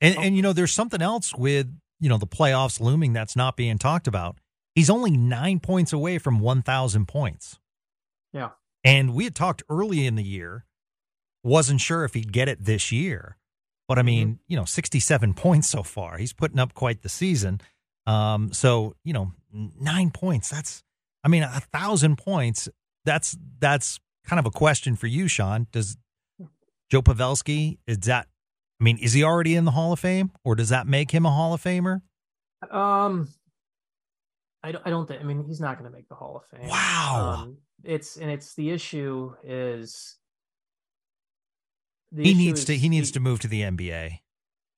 And and you know, there's something else with you know the playoffs looming that's not being talked about. He's only nine points away from 1,000 points. Yeah. And we had talked early in the year, wasn't sure if he'd get it this year. But I mean, mm-hmm. you know, 67 points so far. He's putting up quite the season. Um, so, you know, nine points. That's, I mean, a thousand points. That's, that's kind of a question for you, Sean. Does Joe Pavelski, is that, I mean, is he already in the Hall of Fame or does that make him a Hall of Famer? Um, I don't, I don't think, I mean, he's not going to make the Hall of Fame. Wow. Um, it's, and it's the issue is, the he needs to, he needs to move to the NBA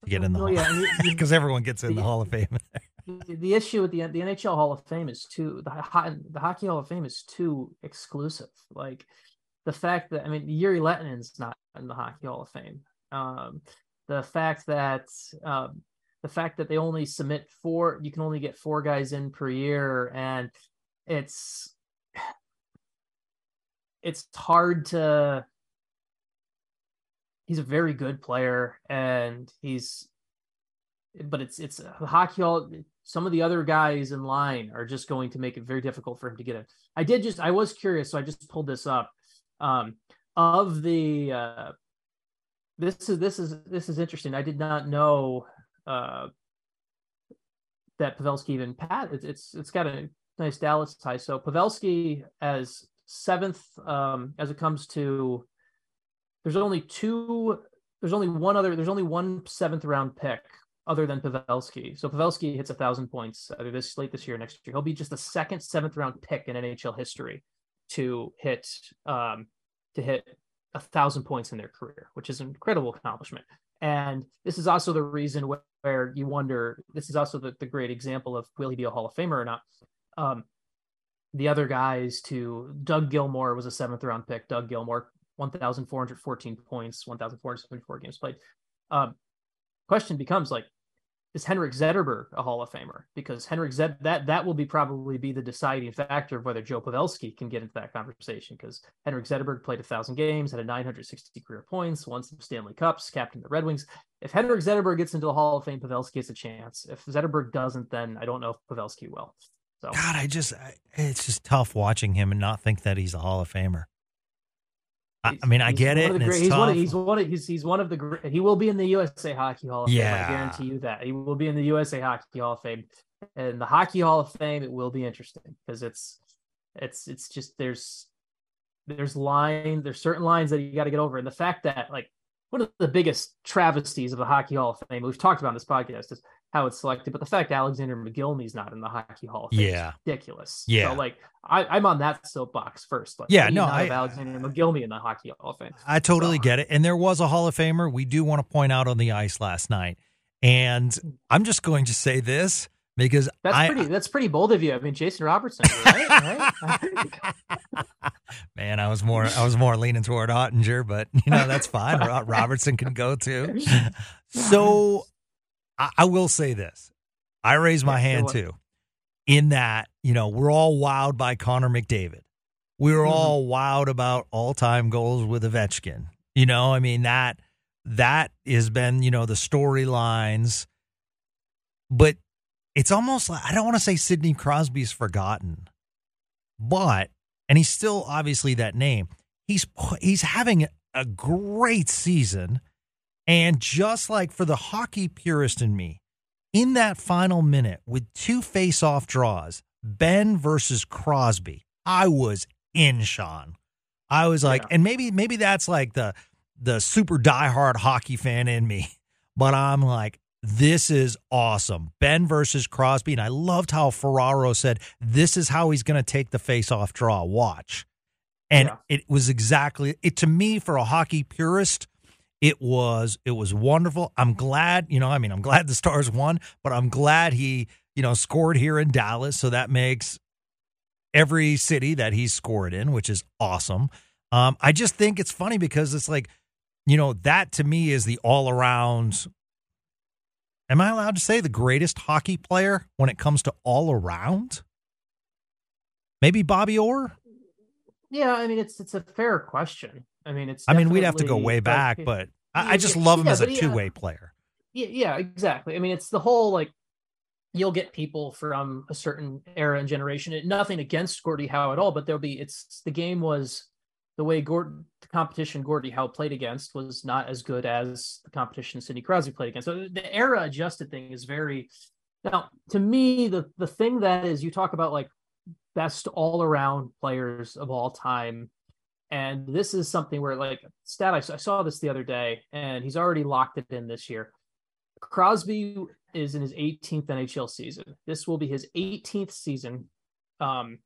to get in the well, Hall because yeah, everyone gets in the, the, Hall of Fame. the, issue with the the NHL Hall of Fame is too the the Hockey Hall of Fame is too exclusive. Like the fact that I mean Jere Lehtinen's not in the Hockey Hall of Fame. Um, the fact that um, the fact that they only submit four, you can only get four guys in per year, and it's it's hard to. He's a very good player, and he's, but it's it's hockey all. Some of the other guys in line are just going to make it very difficult for him to get in. I did just I was curious, so I just pulled this up. Um, of the uh, this is this is this is interesting. I did not know uh, that Pavelski even pat. It's, it's it's got a nice Dallas tie. So Pavelski as seventh um, as it comes to. There's only two. There's only one other. There's only one seventh round pick other than Pavelski. So Pavelski hits a thousand points either this late this year or next year. He'll be just the second seventh round pick in NHL history to hit um, to hit a thousand points in their career, which is an incredible accomplishment. And this is also the reason where, where you wonder. This is also the, the, great example of will he be a Hall of Famer or not. Um, the other guys to Doug Gilmour was a seventh round pick. Doug Gilmour, 1,414 points, 1,474 games played. Um, question becomes like, is Henrik Zetterberg a Hall of Famer? Because Henrik Zed that that will be probably be the deciding factor of whether Joe Pavelski can get into that conversation. Because Henrik Zetterberg played a thousand games, had a 960 career points, won some Stanley Cups, captained the Red Wings. If Henrik Zetterberg gets into the Hall of Fame, Pavelski has a chance. If Zetterberg doesn't, then I don't know if Pavelski will. So God, I just it's just tough watching him and not think that he's a Hall of Famer. I, I mean, I get it. Great, he's, one of, he's one of he's he's one of the great. He will be in the USA Hockey Hall of yeah. Fame. I guarantee you that he will be in the USA Hockey Hall of Fame. And the Hockey Hall of Fame, it will be interesting because it's it's it's just there's there's line there's certain lines that you got to get over, and the fact that like one of the biggest travesties of the Hockey Hall of Fame we've talked about in this podcast is how it's selected, but the fact Alexander Mogilny's not in the Hockey Hall of Fame yeah. ridiculous. Yeah. So like I, am on that soapbox first. Like, yeah, no, I have Alexander Mogilny in the Hockey Hall of Fame. I totally so. get it. And there was a Hall of Famer we do want to point out on the ice last night. And I'm just going to say this because that's I, pretty that's pretty bold of you. I mean, Jason Robertson, right? right? Man, I was more I was more leaning toward Oettinger, but you know that's fine. Robertson can go too. So I, I will say this: I raise my hand too. In that, you know, we're all wowed by Connor McDavid. We were mm-hmm. all wowed about all-time goals with Ovechkin. You know, I mean that that has been, you know, the storylines. But it's almost like I don't want to say Sidney Crosby's forgotten, but and he's still obviously that name. He's he's having a great season, and just like for the hockey purist in me, in that final minute with two face-off draws, Benn versus Crosby, I was in Sean. I was like, yeah. and maybe maybe that's like the the super diehard hockey fan in me, but I'm like, this is awesome. Benn versus Crosby. And I loved how Ferraro said, this is how he's going to take the face off draw. Watch. And yeah. it was exactly it to me for a hockey purist. It was it was wonderful. I'm glad, you know, I mean, I'm glad the Stars won, but I'm glad he, you know, scored here in Dallas. So that makes every city that he's scored in, which is awesome. Um, I just think it's funny because it's like, you know, that to me is the all around Am I allowed to say the greatest hockey player when it comes to all around? Maybe Bobby Orr? Yeah, I mean it's it's a fair question. I mean it's I mean we'd have to go way back, but I, I just love him yeah, as a two way player. yeah, yeah, exactly. I mean, it's the whole like you'll get people from a certain era and generation. Nothing against Gordie Howe at all, but there'll be it's the game was the way Gordon the competition Gordie Howe played against was not as good as the competition Sidney Crosby played against. So the era adjusted thing is very now to me the the thing that is you talk about like best all around players of all time. And this is something where, like, stat, I, I saw this the other day, and he's already locked it in this year. Crosby is in his 18th NHL season. This will be his 18th season, um,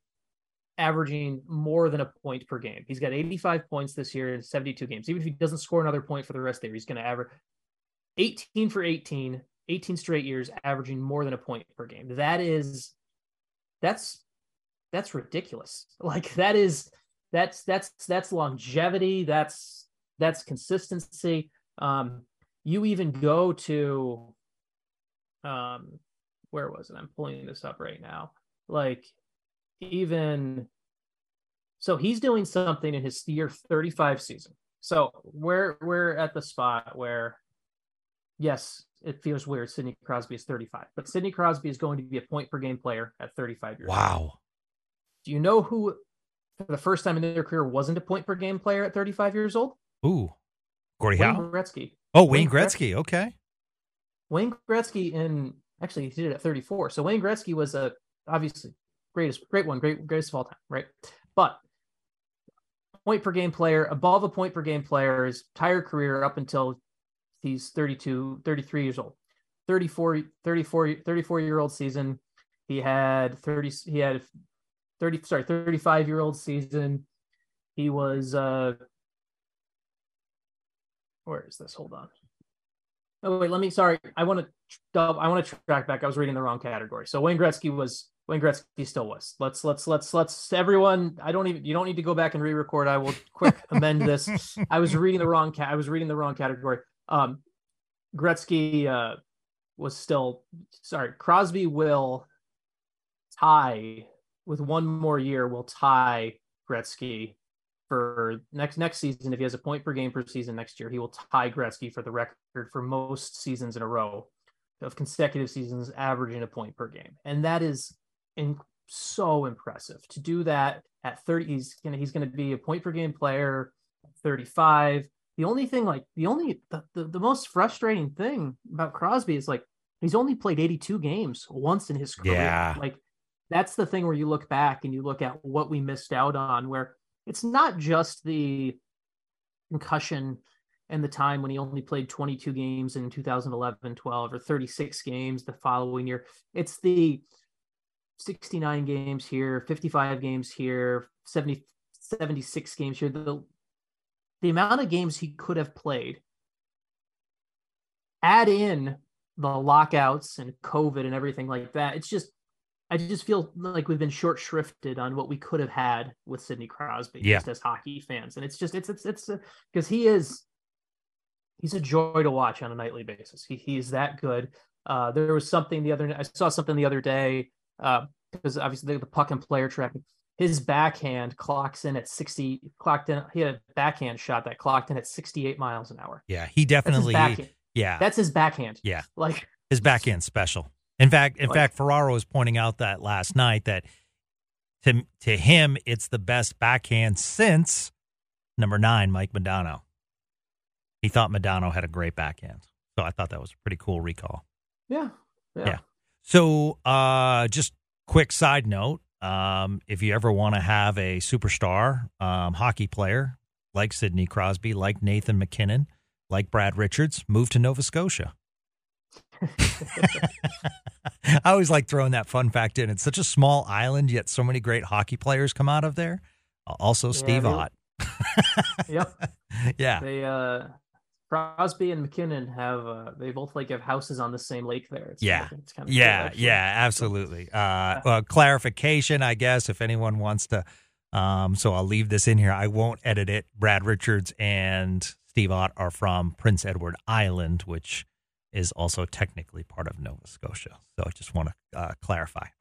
averaging more than a point per game. He's got 85 points this year in 72 games. Even if he doesn't score another point for the rest of the year, he's going to average 18 for 18, 18 straight years, averaging more than a point per game. That is, that's that's ridiculous. Like that is that's that's that's longevity. That's that's consistency. Um, you even go to um where was it i'm pulling this up right now like even so he's doing something in his year 35 season so we're we're at the spot where yes it feels weird sidney crosby is 35 but sidney crosby is going to be a point per game player at 35 years wow old. do you know who for the first time in their career wasn't a point per game player at 35 years old ooh Gordie Wayne Howe Gretzky. oh Wayne, Wayne Gretzky. Gretzky okay Wayne Gretzky in actually he did it at 34. So Wayne Gretzky was a obviously greatest, great one, great greatest of all time, right? But point per game player, above a point per game player his entire career up until he's 32, 33 years old. 34, 34, 34 year old season. He had 30, he had 30, sorry, 35 year old season. He was, uh, where is this? Hold on. Oh wait, let me. Sorry, I want to. I want to track back. I was reading the wrong category. So Wayne Gretzky was Wayne Gretzky still was. Let's let's let's let's everyone. I don't even. You don't need to go back and re-record. I will quick amend this. I was reading the wrong. Cat. I was reading the wrong category. Um, Gretzky uh, was still sorry. Crosby will tie with one more year. Will tie Gretzky for next next season, if he has a point per game per season next year, he will tie Gretzky for the record for most seasons in a row of consecutive seasons averaging a point per game, and that is in, so impressive to do that at 30. He's gonna he's gonna be a point per game player, 35. The only thing, like the only the, the, the most frustrating thing about Crosby is like he's only played 82 games once in his career. Yeah. Like that's the thing where you look back and you look at what we missed out on, where it's not just the concussion and the time when he only played 22 games in 2011 12 or 36 games the following year. It's the 69 games here 55 games here 70 76 games here the the amount of games he could have played. Add in the lockouts and covid and everything like that it's just I just feel like we've been short shrifted on what we could have had with Sidney Crosby yeah. just as hockey fans. And it's just it's it's it's because uh, he is he's a joy to watch on a nightly basis. He he's that good. Uh, there was something the other I saw something the other day uh, because obviously the, the puck and player tracking. His backhand clocks in at 60 clocked in he had a backhand shot that clocked in at 68 miles an hour. Yeah, he definitely yeah. That's his backhand. Yeah. Like his backhand special. In fact, in fact, Ferraro was pointing out that last night that to to him it's the best backhand since number nine, Mike Modano. He thought Modano had a great backhand, so I thought that was a pretty cool recall. Yeah, yeah. yeah. So, uh, just quick side note: um, if you ever want to have a superstar um, hockey player like Sidney Crosby, like Nathan MacKinnon, like Brad Richards, move to Nova Scotia. I always like throwing that fun fact in. It's such a small island, yet so many great hockey players come out of there. Also, Steve yeah, Ott. yep. Yeah. They uh Crosby and MacKinnon have uh they both like have houses on the same lake there. It's yeah. it's kind of yeah, cool, yeah, absolutely. Uh well, clarification, I guess, if anyone wants to um so I'll leave this in here. I won't edit it. Brad Richards and Steve Ott are from Prince Edward Island, which is also technically part of Nova Scotia. So I just want to uh, clarify.